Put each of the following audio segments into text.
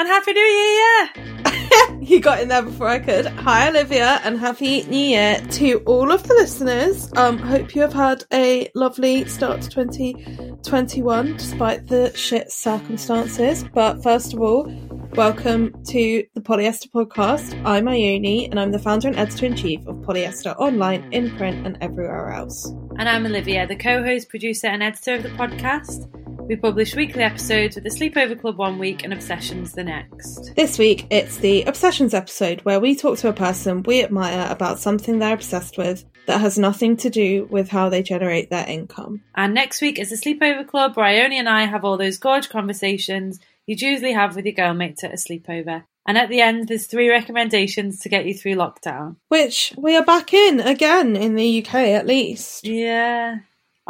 And Happy New Year! you got in there before I could. Hi, Olivia, and happy New Year to all of the listeners. Um, hope you have had a lovely start to 2021 despite the shit circumstances. But first of all, welcome to the Polyester Podcast. I'm Ione, and I'm the founder and editor in chief of Polyester Online, in print, and everywhere else. And I'm Olivia, the co host, producer, and editor of the podcast. We publish weekly episodes with the Sleepover Club one week and Obsessions the next. This week, it's the Obsessions episode where we talk to a person we admire about something they're obsessed with that has nothing to do with how they generate their income. And next week is the Sleepover Club where Ione and I have all those gorge conversations you'd usually have with your girlmates at a sleepover. And at the end, there's three recommendations to get you through lockdown. Which we are back in again in the UK at least. Yeah.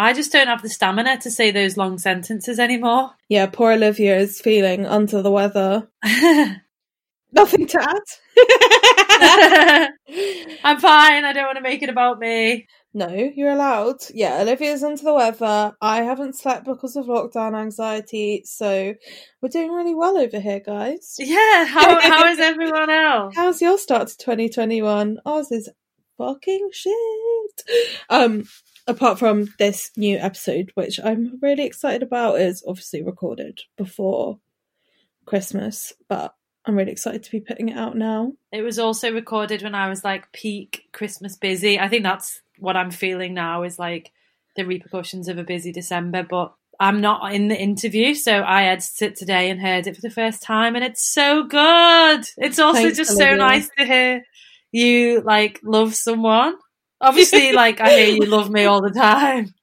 I just don't have the stamina to say those long sentences anymore. Yeah, poor Olivia is feeling under the weather. Nothing to add. I'm fine. I don't want to make it about me. No, you're allowed. Yeah, Olivia's under the weather. I haven't slept because of lockdown anxiety, so we're doing really well over here, guys. Yeah, how how is everyone else? How's your start to 2021? Ours is fucking shit. Um, apart from this new episode, which I'm really excited about, is obviously recorded before Christmas, but I'm really excited to be putting it out now. It was also recorded when I was like peak Christmas busy. I think that's what I'm feeling now is like the repercussions of a busy December, but I'm not in the interview, so I edited it today and heard it for the first time, and it's so good. It's also Thanks, just so nice to hear you like love someone. Obviously, like I hear you love me all the time.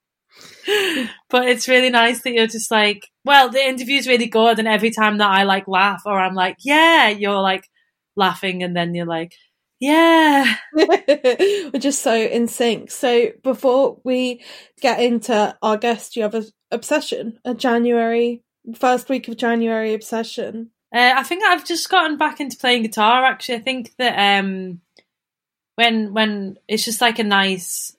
But it's really nice that you're just like, well, the interview's really good, and every time that I like laugh or I'm like, yeah, you're like laughing, and then you're like, yeah. We're just so in sync. So before we get into our guest, you have a obsession? A January first week of January obsession? Uh, I think I've just gotten back into playing guitar. Actually, I think that um, when when it's just like a nice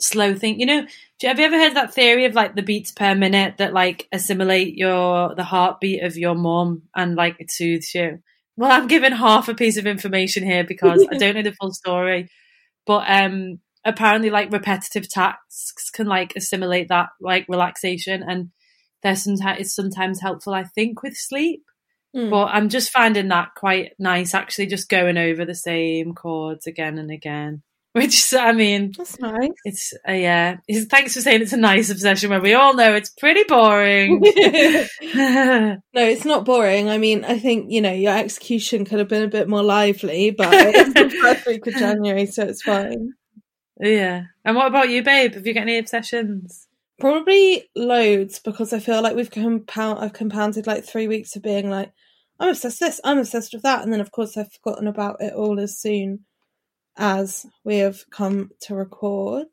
slow thing, you know. Have you ever heard that theory of like the beats per minute that like assimilate your the heartbeat of your mom and like it soothes you? Well, I'm giving half a piece of information here because I don't know the full story, but um, apparently like repetitive tasks can like assimilate that like relaxation and there's sometimes it's sometimes helpful I think with sleep. Mm. But I'm just finding that quite nice, actually, just going over the same chords again and again. Which, I mean, That's nice. it's, uh, yeah. It's- Thanks for saying it's a nice obsession where we all know it's pretty boring. no, it's not boring. I mean, I think, you know, your execution could have been a bit more lively, but it's the first week of January, so it's fine. yeah. And what about you, babe? Have you got any obsessions? Probably loads because I feel like we've compound I've compounded like three weeks of being like, I'm obsessed with this, I'm obsessed with that, and then of course I've forgotten about it all as soon as we have come to record.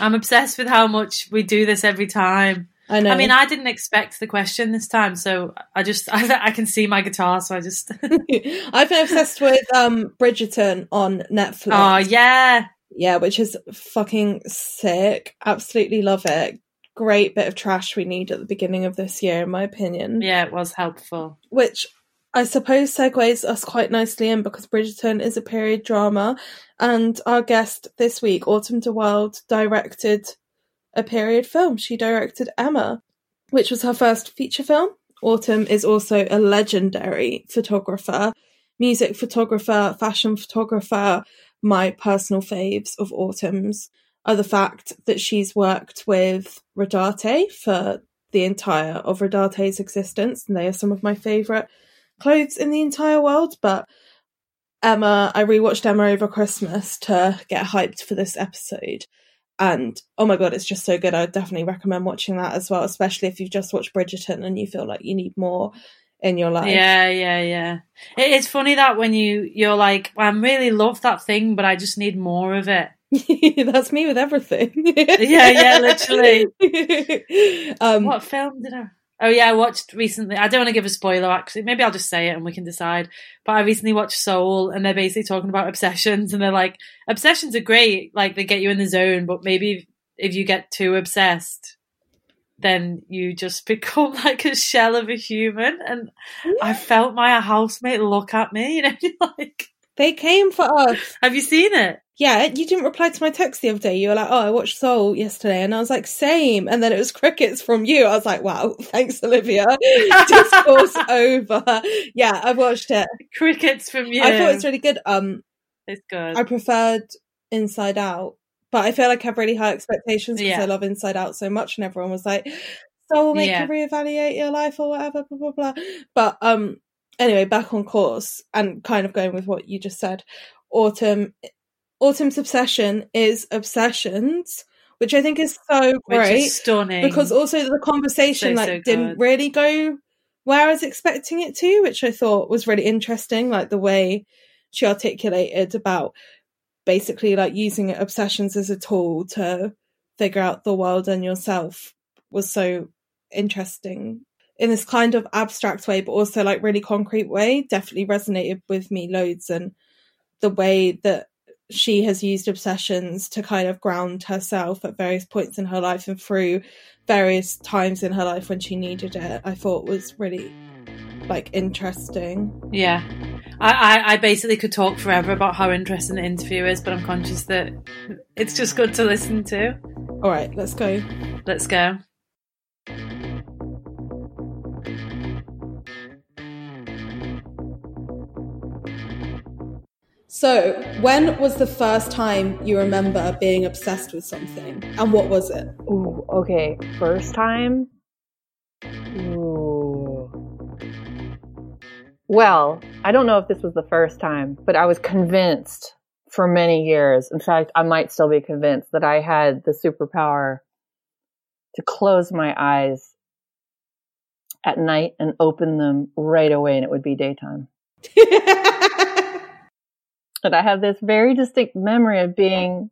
I'm obsessed with how much we do this every time. I know. I mean, I didn't expect the question this time, so I just, I, I can see my guitar, so I just, I've been obsessed with um Bridgerton on Netflix. oh, yeah. Yeah, which is fucking sick. Absolutely love it. great bit of trash we need at the beginning of this year, in my opinion. Yeah, it was helpful. Which I suppose segues us quite nicely in because Bridgerton is a period drama, and our guest this week, Autumn de Wilde, directed a period film. She directed Emma, which was her first feature film. Autumn is also a legendary photographer, music photographer, fashion photographer. My personal faves of Autumn's are the fact that she's worked with Rodarte for the entire of Rodarte's existence, and they are some of my favourite clothes in the entire world. But Emma, I rewatched Emma over Christmas to get hyped for this episode. And oh my god, it's just so good. I would definitely recommend watching that as well, especially if you've just watched Bridgerton and you feel like you need more in your life. Yeah, yeah, yeah. It, it's funny that when you you're like, I really love that thing, but I just need more of it. That's me with everything. yeah, yeah, literally. um, what film did I? Oh yeah, I watched recently. I don't want to give a spoiler. Actually, maybe I'll just say it and we can decide. But I recently watched Soul, and they're basically talking about obsessions, and they're like, obsessions are great, like they get you in the zone, but maybe if you get too obsessed, then you just become like a shell of a human. And I felt my housemate look at me, you know, like they came for us. Have you seen it? Yeah, you didn't reply to my text the other day. You were like, "Oh, I watched Soul yesterday," and I was like, "Same." And then it was crickets from you. I was like, "Wow, thanks, Olivia." Discourse over. Yeah, I watched it. Crickets from you. I thought it was really good. Um, it's good. I preferred Inside Out, but I feel like I have really high expectations because Yeah. I love Inside Out so much, and everyone was like, "So we'll make Yeah. you reevaluate your life or whatever." Blah blah blah. But um, anyway, back on course and kind of going with what you just said. Autumn, Autumn's obsession is obsessions, which I think is so great is stunning. because also the conversation So, like so didn't really go where I was expecting it to, which I thought was really interesting. Like the way she articulated about basically like using obsessions as a tool to figure out the world and yourself was so interesting in this kind of abstract way, but also like really concrete way. Definitely resonated with me loads, and the way that she has used obsessions to kind of ground herself at various points in her life and through various times in her life when she needed it, I thought was really like interesting. Yeah. I, I, I basically could talk forever about how interesting the interview is, but I'm conscious that it's just good to listen to. All right, let's go. Let's go. So, when was the first time you remember being obsessed with something, and what was it? Ooh, okay. First time? Ooh. Well, I don't know if this was the first time, but I was convinced for many years. In fact, I might still be convinced that I had the superpower to close my eyes at night and open them right away, and it would be daytime. And I have this very distinct memory of being,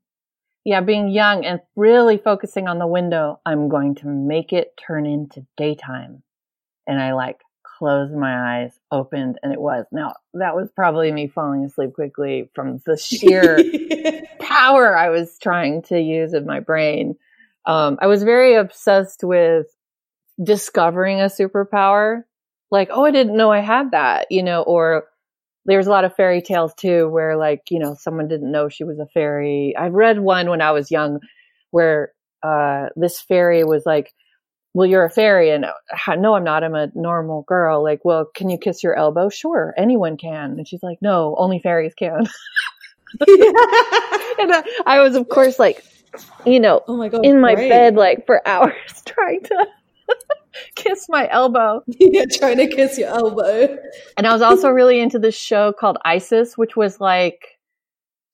yeah, being young and really focusing on the window. I'm going to make it turn into daytime. And I like closed my eyes, opened, and it was. Now, that was probably me falling asleep quickly from the sheer power I was trying to use of my brain. Um, I was very obsessed with discovering a superpower. Like, oh, I didn't know I had that, you know, or there's a lot of fairy tales too, where like, you know, someone didn't know she was a fairy. I read one when I was young where, uh, this fairy was like, well, you're a fairy. And uh, no, I'm not. I'm a normal girl. Like, well, can you kiss your elbow? Sure. Anyone can. And she's like, no, only fairies can. and I, I was, of course, like, you know, oh my god! in my great. bed, like for hours trying to kiss my elbow. You're trying to kiss your elbow. And I was also really into this show called Isis, which was like,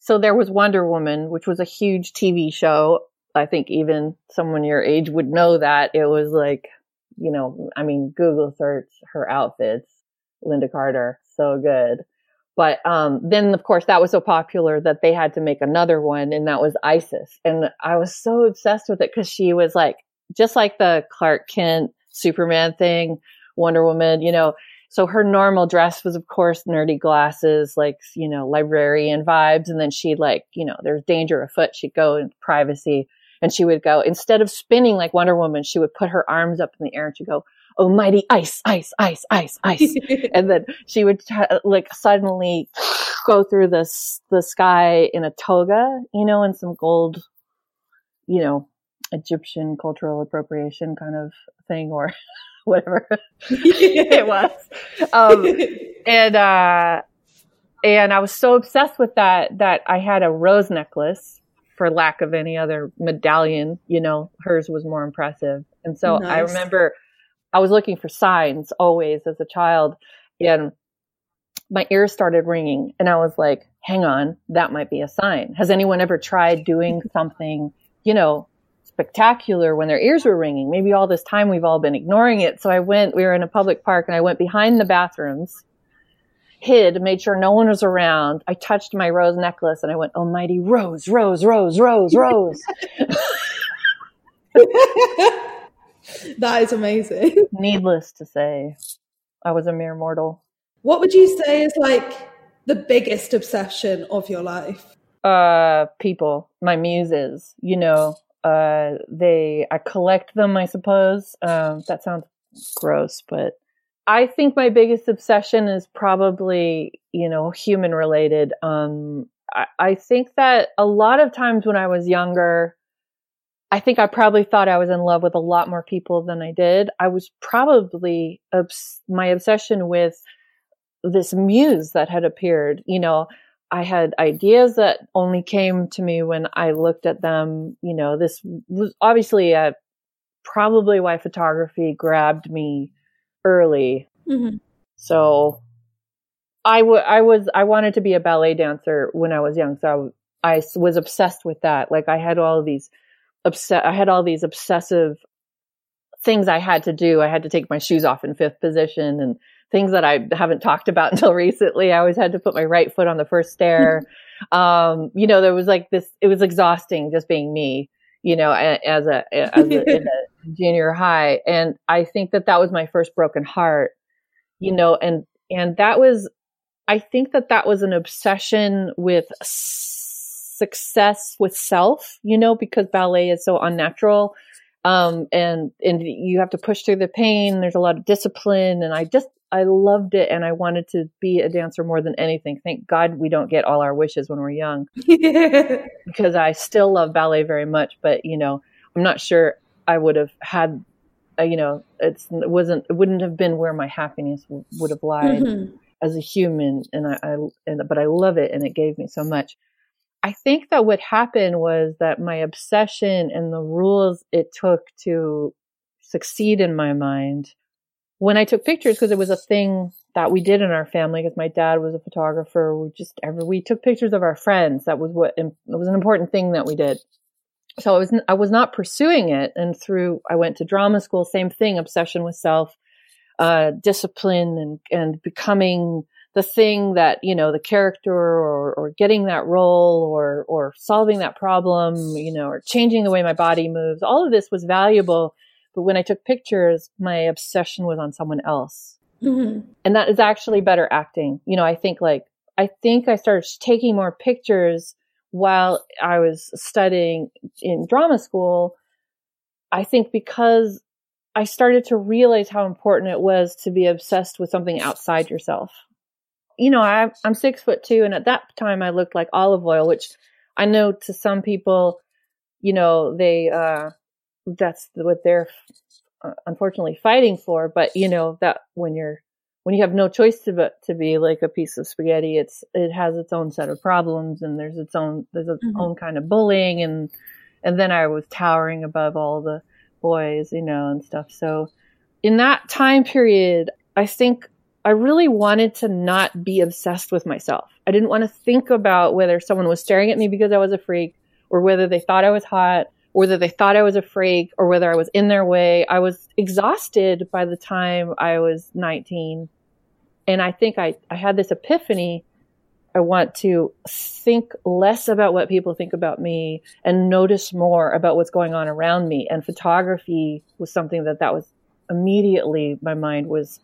so there was Wonder Woman, which was a huge TV show. I think even someone your age would know that. It was like, you know, I mean, Google search her outfits, Lynda Carter, so good. But um, then, of course, that was so popular that they had to make another one, and that was Isis. And I was so obsessed with it because she was like, just like the Clark Kent Superman thing, Wonder Woman, you know. So her normal dress was, of course, nerdy glasses, like, you know, librarian vibes. And then she'd like, you know, there's danger afoot. She'd go in privacy. And she would go, instead of spinning like Wonder Woman, she would put her arms up in the air and she'd go, Oh, mighty ice, ice, ice, ice, ice. and then she would t- like suddenly go through this, the sky in a toga, you know, and some gold, you know, Egyptian cultural appropriation kind of thing or whatever it was. Um, and, uh, and I was so obsessed with that that I had a rose necklace for lack of any other medallion. You know, hers was more impressive. And so nice. I remember I was looking for signs always as a child and my ears started ringing and I was like, hang on, that might be a sign. Has anyone ever tried doing something, you know, spectacular when their ears were ringing? Maybe all this time we've all been ignoring it. So I went, we were in a public park and I went behind the bathrooms hid, made sure no one was around. I touched my rose necklace and I went, Almighty Rose, Rose, Rose, Rose, Rose. that is amazing. Needless to say, I was a mere mortal. What would you say is like the biggest obsession of your life? Uh, people, my muses, you know, uh, they, I collect them, I suppose. Um, that sounds gross, but I think my biggest obsession is probably, you know, human related. Um, I, I think that a lot of times when I was younger, I think I probably thought I was in love with a lot more people than I did. I was probably obs- my obsession with this muse that had appeared. You know, I had ideas that only came to me when I looked at them. You know, this was obviously a, probably why photography grabbed me early. Mm-hmm. So I, w- I was, I wanted to be a ballet dancer when I was young. So I, I was obsessed with that. Like I had all these upset, I had all these obsessive things I had to do. I had to take my shoes off in fifth position and things that I haven't talked about until recently. I always had to put my right foot on the first stair. um, you know, there was like this, it was exhausting just being me, you know, as a, as a, in a junior high. And I think that that was my first broken heart, you know, and, and that was, I think that that was an obsession with success with self, you know, because ballet is so unnatural. Um, and, and you have to push through the pain. There's a lot of discipline and I just, I loved it and I wanted to be a dancer more than anything. Thank God we don't get all our wishes when we're young because I still love ballet very much, but you know, I'm not sure I would have had, uh, you know, it's, it wasn't, it wouldn't have been where my happiness w- would have lied mm-hmm. as a human. And I, I, and, but I love it and it gave me so much. I think that what happened was that my obsession and the rules it took to succeed in my mind when I took pictures, because it was a thing that we did in our family, because my dad was a photographer, we just ever, we took pictures of our friends. That was what, it was an important thing that we did so I was I was not pursuing it, and through I went to drama school. Same thing, obsession with self, uh, discipline, and and becoming the thing that you know the character or or getting that role or or solving that problem, you know, or changing the way my body moves. All of this was valuable, but when I took pictures, my obsession was on someone else, mm-hmm. and that is actually better acting. You know, I think like I think I started taking more pictures while I was studying in drama school, I think because I started to realize how important it was to be obsessed with something outside yourself. You know, I, I'm six foot two, and at that time I looked like olive oil, which I know to some people, you know, they, uh, that's what they're uh, unfortunately fighting for. But, you know, that when you're when you have no choice to to be like a piece of spaghetti, it's it has its own set of problems, and there's its own there's its mm-hmm. own kind of bullying, and and then I was towering above all the boys, you know, and stuff. So in that time period, I think I really wanted to not be obsessed with myself. I didn't want to think about whether someone was staring at me because I was a freak, or whether they thought I was hot, whether they thought I was a freak or whether I was in their way. I was exhausted by the time I was 19. And I think I, I had this epiphany. I want to think less about what people think about me and notice more about what's going on around me. And photography was something that that was immediately my mind was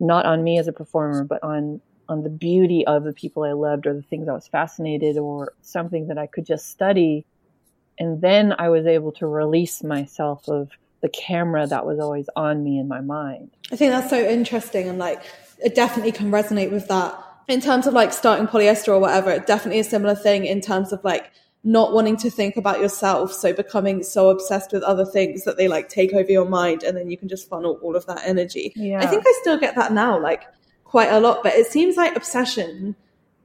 not on me as a performer, but on on the beauty of the people I loved or the things I was fascinated or something that I could just study And then I was able to release myself of the camera that was always on me in my mind. I think that's so interesting and like it definitely can resonate with that. In terms of like starting polyester or whatever, it definitely a similar thing in terms of like not wanting to think about yourself. So becoming so obsessed with other things that they like take over your mind and then you can just funnel all of that energy. Yeah. I think I still get that now, like quite a lot, but it seems like obsession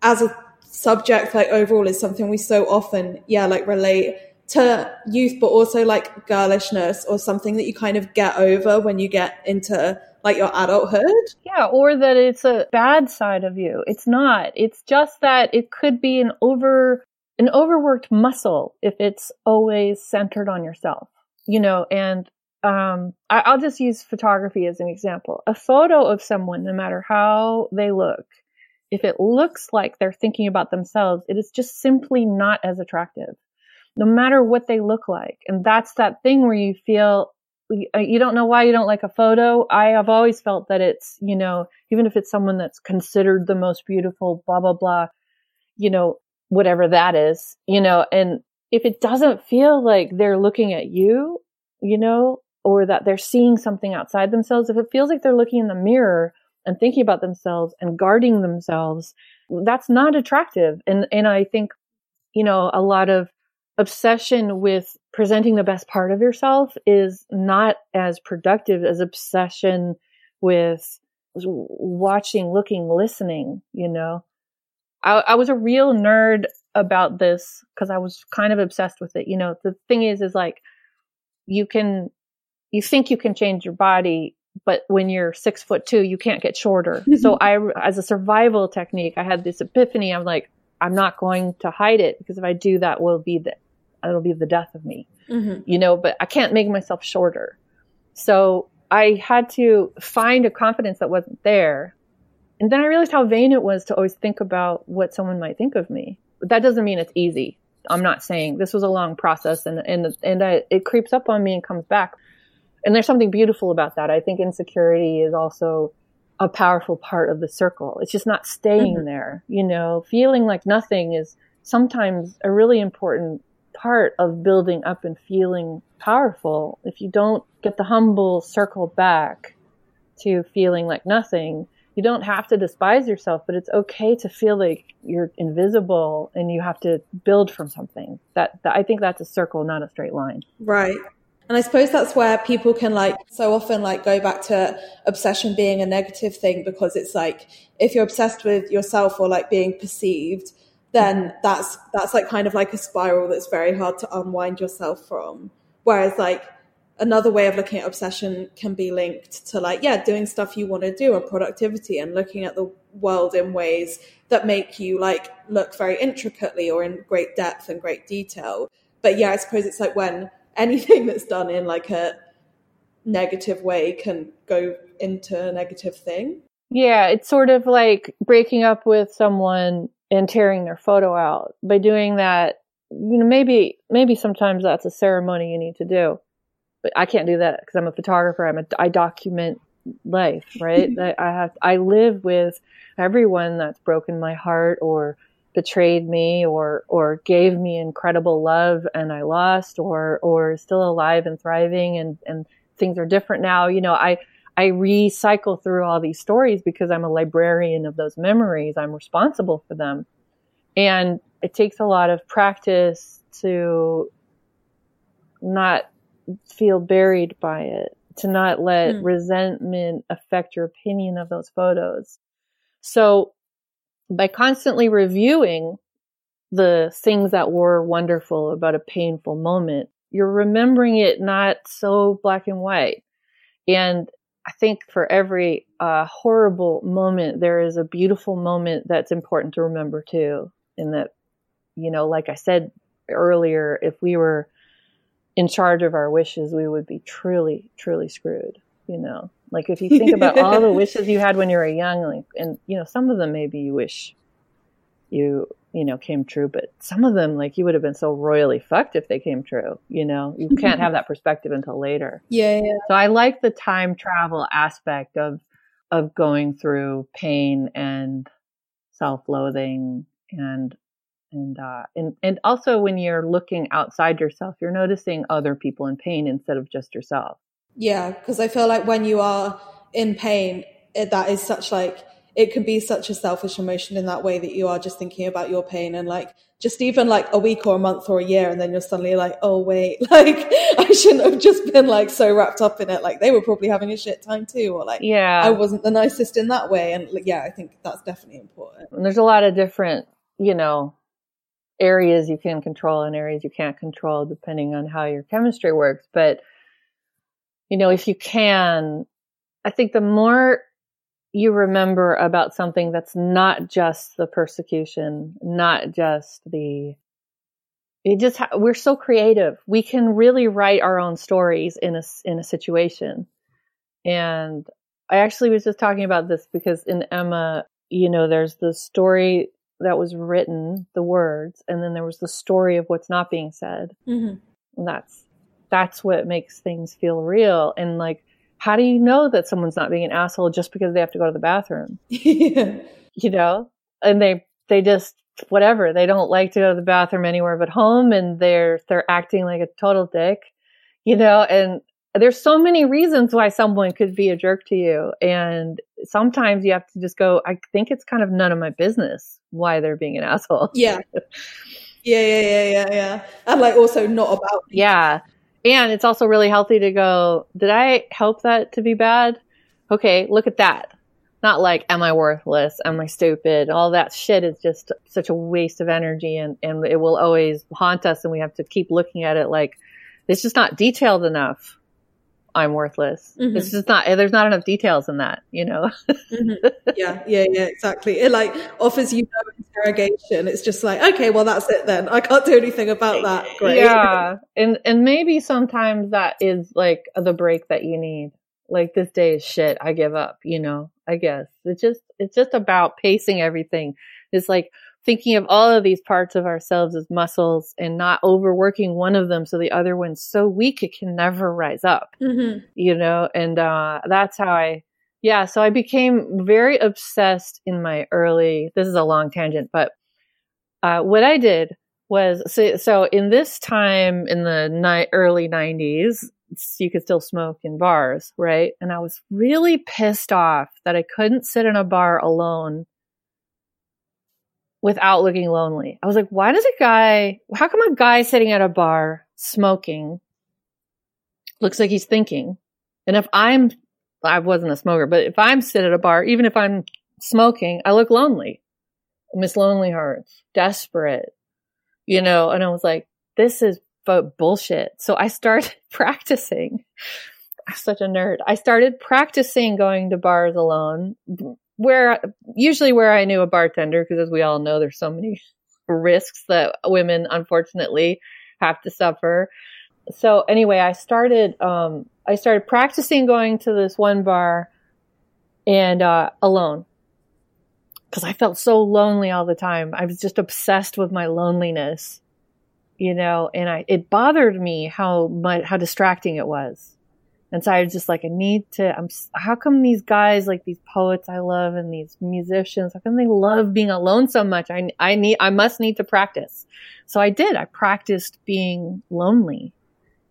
as a subject, like overall is something we so often, yeah, like relate to youth, but also like girlishness or something that you kind of get over when you get into like your adulthood. Yeah, or that it's a bad side of you. It's not. It's just that it could be an over an overworked muscle if it's always centered on yourself. You know, and um I, I'll just use photography as an example. A photo of someone, no matter how they look, if it looks like they're thinking about themselves, it is just simply not as attractive, no matter what they look like. And that's that thing where you feel you don't know why you don't like a photo. I have always felt that it's, you know, even if it's someone that's considered the most beautiful, blah, blah, blah, you know, whatever that is, you know, and if it doesn't feel like they're looking at you, you know, or that they're seeing something outside themselves, if it feels like they're looking in the mirror and thinking about themselves and guarding themselves, that's not attractive. And, and I think, you know, a lot of obsession with presenting the best part of yourself is not as productive as obsession with watching, looking, listening, you know. I, I was a real nerd about this because I was kind of obsessed with it. You know, the thing is, is like you can, you think you can change your body, but when you're six foot two, you can't get shorter. so I, as a survival technique, I had this epiphany. I'm like, I'm not going to hide it because if I do, that will be the it'll be the death of me, mm-hmm. you know, but I can't make myself shorter. So I had to find a confidence that wasn't there. And then I realized how vain it was to always think about what someone might think of me. But that doesn't mean it's easy. I'm not saying this was a long process and, and, and I, it creeps up on me and comes back. And there's something beautiful about that. I think insecurity is also a powerful part of the circle. It's just not staying mm-hmm. there, you know, feeling like nothing is sometimes a really important part of building up and feeling powerful. If you don't get the humble circle back to feeling like nothing, you don't have to despise yourself, but it's okay to feel like you're invisible and you have to build from something. That, that I think that's a circle, not a straight line. Right. And I suppose that's where people can like so often like go back to obsession being a negative thing because it's like if you're obsessed with yourself or like being perceived, then that's that's like kind of like a spiral that's very hard to unwind yourself from. Whereas like another way of looking at obsession can be linked to like yeah doing stuff you want to do and productivity and looking at the world in ways that make you like look very intricately or in great depth and great detail but yeah i suppose it's like when anything that's done in like a negative way can go into a negative thing yeah it's sort of like breaking up with someone and tearing their photo out. By doing that, you know, maybe maybe sometimes that's a ceremony you need to do, but I can't do that because I'm a photographer. I'm a I document life, right? I, I have I live with everyone that's broken my heart or betrayed me or or gave me incredible love and I lost or or still alive and thriving and and things are different now. You know, I I recycle through all these stories because I'm a librarian of those memories. I'm responsible for them. And it takes a lot of practice to not feel buried by it, to not let mm. resentment affect your opinion of those photos. So by constantly reviewing the things that were wonderful about a painful moment, you're remembering it not so black and white. And I think for every uh, horrible moment, there is a beautiful moment that's important to remember too. In that, you know, like I said earlier, if we were in charge of our wishes, we would be truly, truly screwed. You know, like if you think about all the wishes you had when you were young, like, and you know, some of them maybe you wish you you know came true but some of them like you would have been so royally fucked if they came true you know? You can't have that perspective until later. Yeah, yeah. So i like the time travel aspect of of going through pain and self-loathing and and uh, and and also when you're looking outside yourself, you're noticing other people in pain instead of just yourself. Yeah, because I feel like when you are in pain, it, that is such like it can be such a selfish emotion in that way that you are just thinking about your pain and like just even like a week or a month or a year and then you're suddenly like oh wait like i shouldn't have just been like so wrapped up in it like they were probably having a shit time too or like Yeah. i wasn't the nicest in that way and like, yeah i think that's definitely important And there's a lot of different, you know, areas you can control and areas you can't control depending on how your chemistry works. But, you know, if you can, I think the more you remember about something that's not just the persecution, not just the, it just, ha- we're so creative. We can really write our own stories in a, in a situation. And I actually was just talking about this because in Emma, you know, there's the story that was written, the words, and then there was the story of what's not being said. mm-hmm. And that's that's what makes things feel real. And like, how do you know that someone's not being an asshole just because they have to go to the bathroom? yeah You know? And they they just whatever, they don't like to go to the bathroom anywhere but home and they're they're acting like a total dick. You know, and there's so many reasons why someone could be a jerk to you. And sometimes you have to just go, I think it's kind of none of my business why they're being an asshole. yeah yeah yeah yeah yeah yeah and like also not about Yeah. And it's also really healthy to go, did I help that to be bad? Okay, look at that. Not like, am I worthless? Am I stupid? All that shit is just such a waste of energy and, and it will always haunt us and we have to keep looking at it like, it's just not detailed enough. I'm worthless. Mhm. It's just not, there's not enough details in that, you know? Mhm. yeah yeah yeah exactly it like offers you no interrogation it's just like okay well that's it then i can't do anything about that great Yeah. And and maybe sometimes that is like the break that you need. Like this day is shit. I give up, you know. I guess. It's just it's just about pacing everything. It's like thinking of all of these parts of ourselves as muscles and not overworking one of them so the other one's so weak it can never rise up Mhm. you know and uh that's how i yeah so i became very obsessed in my early this is a long tangent but uh what i did was so, so in this time in the ni- early 90s you could still smoke in bars right and i was really pissed off that i couldn't sit in a bar alone without looking lonely i was like why does a guy how come a guy sitting at a bar smoking looks like he's thinking and if I'm, I wasn't a smoker, but if I'm sit at a bar, even if I'm smoking, I look lonely. Miss Lonely Hearts, desperate, you know, and I was like, this is bu- bullshit. So I started practicing. I'm such a nerd. I started practicing going to bars alone where usually where I knew a bartender, because as we all know, there's so many risks that women unfortunately have to suffer so anyway, I started um, I started practicing going to this one bar and uh, alone because I felt so lonely all the time. I was just obsessed with my loneliness, you know, and I it bothered me how much how distracting it was. And so I was just like, I need to. I'm. How come these guys, like these poets I love, and these musicians, how come they love being alone so much? I I need. I must need to practice. So I did. I practiced being lonely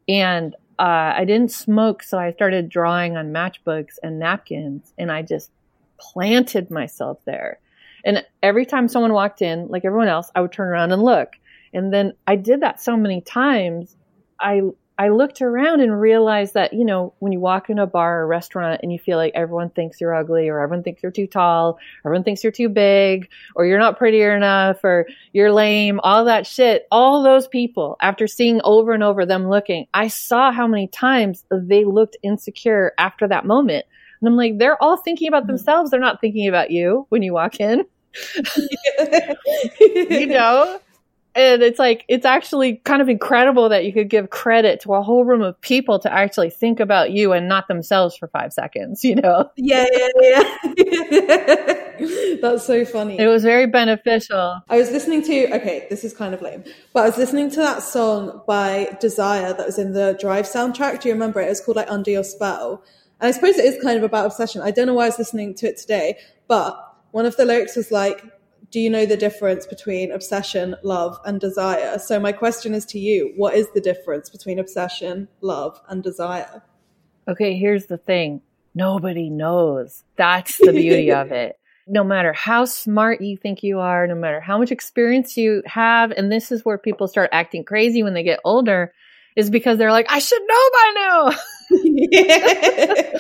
and uh, I didn't smoke, so I started drawing on matchbooks and napkins, and I just planted myself there. And every time someone walked in, like everyone else, I would turn around and look. And then I did that so many times, I I looked around and realized that, you know, when you walk in a bar or restaurant and you feel like everyone thinks you're ugly or everyone thinks you're too tall, everyone thinks you're too big, or you're not prettier enough, or you're lame, all that shit, all those people, after seeing over and over them looking, I saw how many times they looked insecure after that moment. And I'm like, they're all thinking about mm-hmm. themselves. They're not thinking about you when you walk in, you know? And it's like, it's actually kind of incredible that you could give credit to a whole room of people to actually think about you and not themselves for five seconds, you know? yeah, yeah, yeah. That's so funny. It was very beneficial. I was listening to, okay, this is kind of lame, but I was listening to that song by Desire that was in the Drive soundtrack. Do you remember it? It was called like Under Your Spell. And I suppose it is kind of about obsession. I don't know why I was listening to it today, but one of the lyrics was like, do you know the difference between obsession, love, and desire? So, my question is to you what is the difference between obsession, love, and desire? Okay, here's the thing nobody knows. That's the beauty of it. No matter how smart you think you are, no matter how much experience you have, and this is where people start acting crazy when they get older, is because they're like, I should know by now.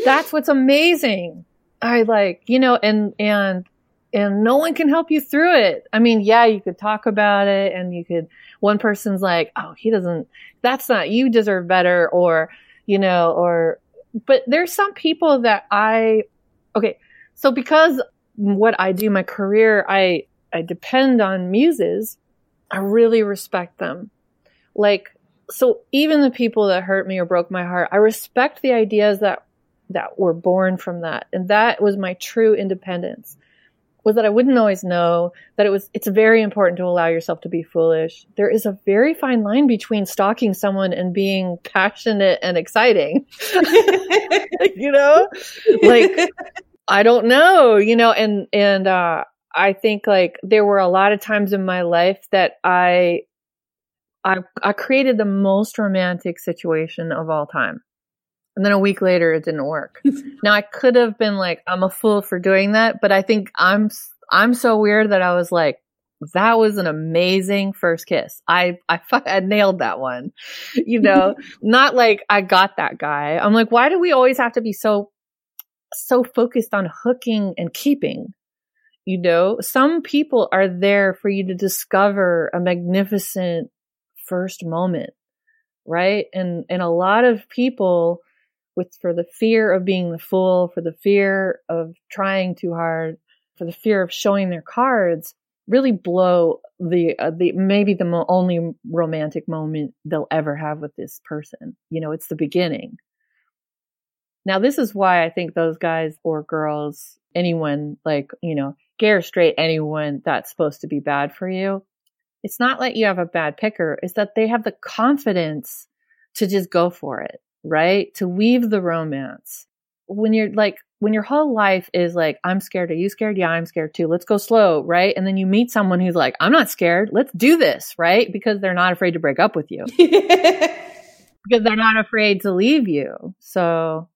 That's what's amazing. I like, you know, and, and and no one can help you through it. I mean, yeah, you could talk about it and you could, one person's like, oh, he doesn't, that's not, you deserve better or, you know, or, but there's some people that I, okay, so because what I do, my career, I, I depend on muses, I really respect them. Like, so even the people that hurt me or broke my heart, I respect the ideas that, that were born from that. And that was my true independence was that I wouldn't always know that it was, it's very important to allow yourself to be foolish. There is a very fine line between stalking someone and being passionate and exciting. you know, like, I don't know, you know, and, and, uh, I think like there were a lot of times in my life that I, I, I created the most romantic situation of all time. And then a week later, it didn't work. now I could have been like, I'm a fool for doing that, but I think I'm, I'm so weird that I was like, that was an amazing first kiss. I, I, I nailed that one. You know, not like I got that guy. I'm like, why do we always have to be so, so focused on hooking and keeping? You know, some people are there for you to discover a magnificent first moment, right? And, and a lot of people, with for the fear of being the fool, for the fear of trying too hard, for the fear of showing their cards, really blow the uh, the maybe the mo- only romantic moment they'll ever have with this person. You know, it's the beginning. Now, this is why I think those guys or girls, anyone like you know, gay or straight, anyone that's supposed to be bad for you, it's not like you have a bad picker. It's that they have the confidence to just go for it right? To weave the romance. When you're like, when your whole life is like, I'm scared. Are you scared? Yeah, I'm scared too. Let's go slow, right? And then you meet someone who's like, I'm not scared. Let's do this, right? Because they're not afraid to break up with you. because they're not afraid to leave you. So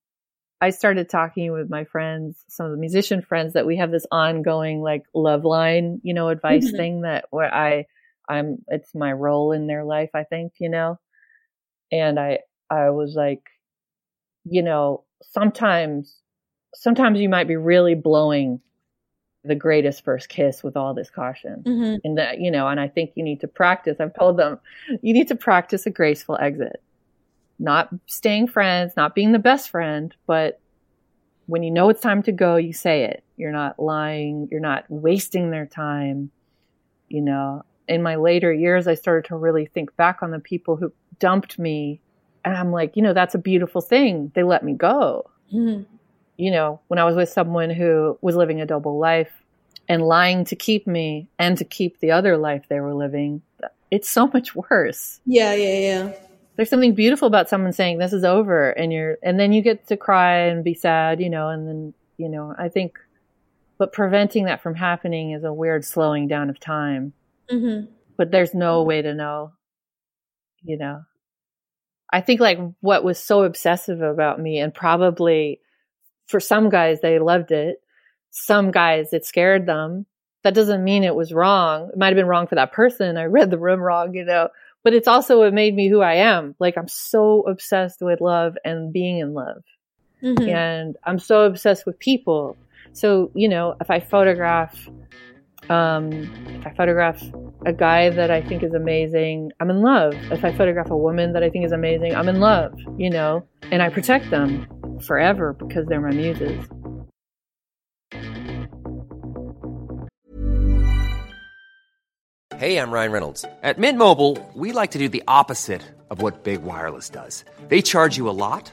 I started talking with my friends, some of the musician friends that we have this ongoing like love line, you know, advice mm-hmm. thing that where I I'm it's my role in their life, I think, you know. And I I was like, you know, sometimes, sometimes you might be really blowing the greatest first kiss with all this caution. Mm-hmm. And that, you know, and I think you need to practice. I've told them you need to practice a graceful exit, not staying friends, not being the best friend, but when you know it's time to go, you say it. You're not lying. You're not wasting their time. You know, in my later years, I started to really think back on the people who dumped me and I'm like, you know, that's a beautiful thing. They let me go. Mm-hmm. You know, when I was with someone who was living a double life and lying to keep me and to keep the other life they were living, it's so much worse. Yeah, yeah, yeah. There's something beautiful about someone saying this is over and you're, and then you get to cry and be sad, you know, and then, you know, I think, but preventing that from happening is a weird slowing down of time. Mm-hmm. But there's no way to know, you know. I think like what was so obsessive about me and probably for some guys they loved it. Some guys it scared them. That doesn't mean it was wrong. It might have been wrong for that person. I read the room wrong, you know, but it's also what made me who I am. Like I'm so obsessed with love and being in love. Mm-hmm. And I'm so obsessed with people. So, you know, if I photograph um, if I photograph a guy that I think is amazing, I'm in love. If I photograph a woman that I think is amazing, I'm in love, you know, and I protect them forever because they're my muses. Hey, I'm Ryan Reynolds. At Mint Mobile, we like to do the opposite of what Big Wireless does. They charge you a lot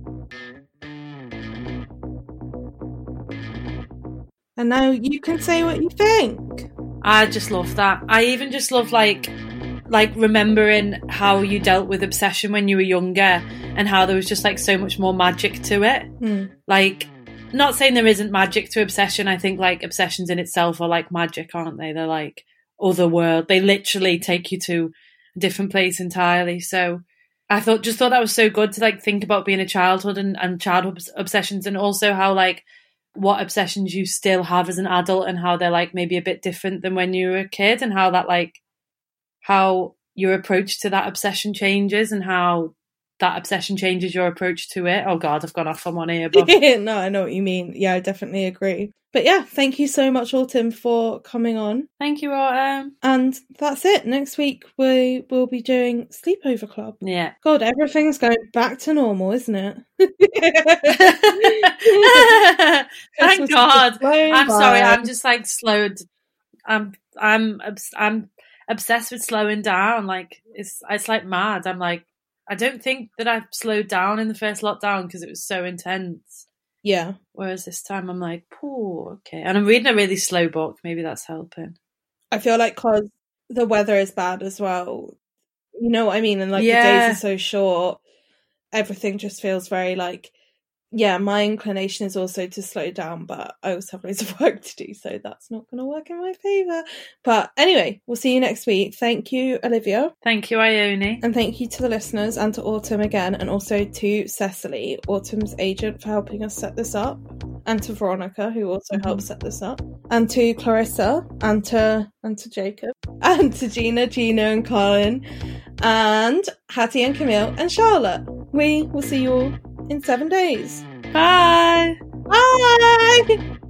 And now you can say what you think. I just love that. I even just love like like remembering how you dealt with obsession when you were younger and how there was just like so much more magic to it. Hmm. Like not saying there isn't magic to obsession. I think like obsessions in itself are like magic, aren't they? They're like other world. They literally take you to a different place entirely. So I thought just thought that was so good to like think about being a childhood and, and childhood obsessions and also how like what obsessions you still have as an adult and how they're like maybe a bit different than when you were a kid and how that like how your approach to that obsession changes and how that obsession changes your approach to it. Oh god, I've gone off on one here, but no, I know what you mean. Yeah, I definitely agree. But yeah, thank you so much, Autumn, for coming on. thank you, Autumn. And that's it. Next week we will be doing Sleepover Club. Yeah. God, everything's going back to normal, isn't it? Thank God. I'm sorry. I'm just like slowed. I'm I'm I'm obsessed with slowing down. Like it's it's like mad. I'm like I don't think that I've slowed down in the first lockdown because it was so intense. Yeah. Whereas this time I'm like, oh, okay. And I'm reading a really slow book. Maybe that's helping. I feel like because the weather is bad as well. You know what I mean? And like the days are so short, everything just feels very like. Yeah, my inclination is also to slow down, but I also have loads of work to do, so that's not going to work in my favour. But anyway, we'll see you next week. Thank you, Olivia. Thank you, Ione. And thank you to the listeners and to Autumn again, and also to Cecily, Autumn's agent, for helping us set this up, and to Veronica, who also mm-hmm. helped set this up, and to Clarissa, and to and to Jacob, and to Gina, Gina, and Colin, and Hattie and Camille and Charlotte. We will see you all in seven days. Bye. Bye.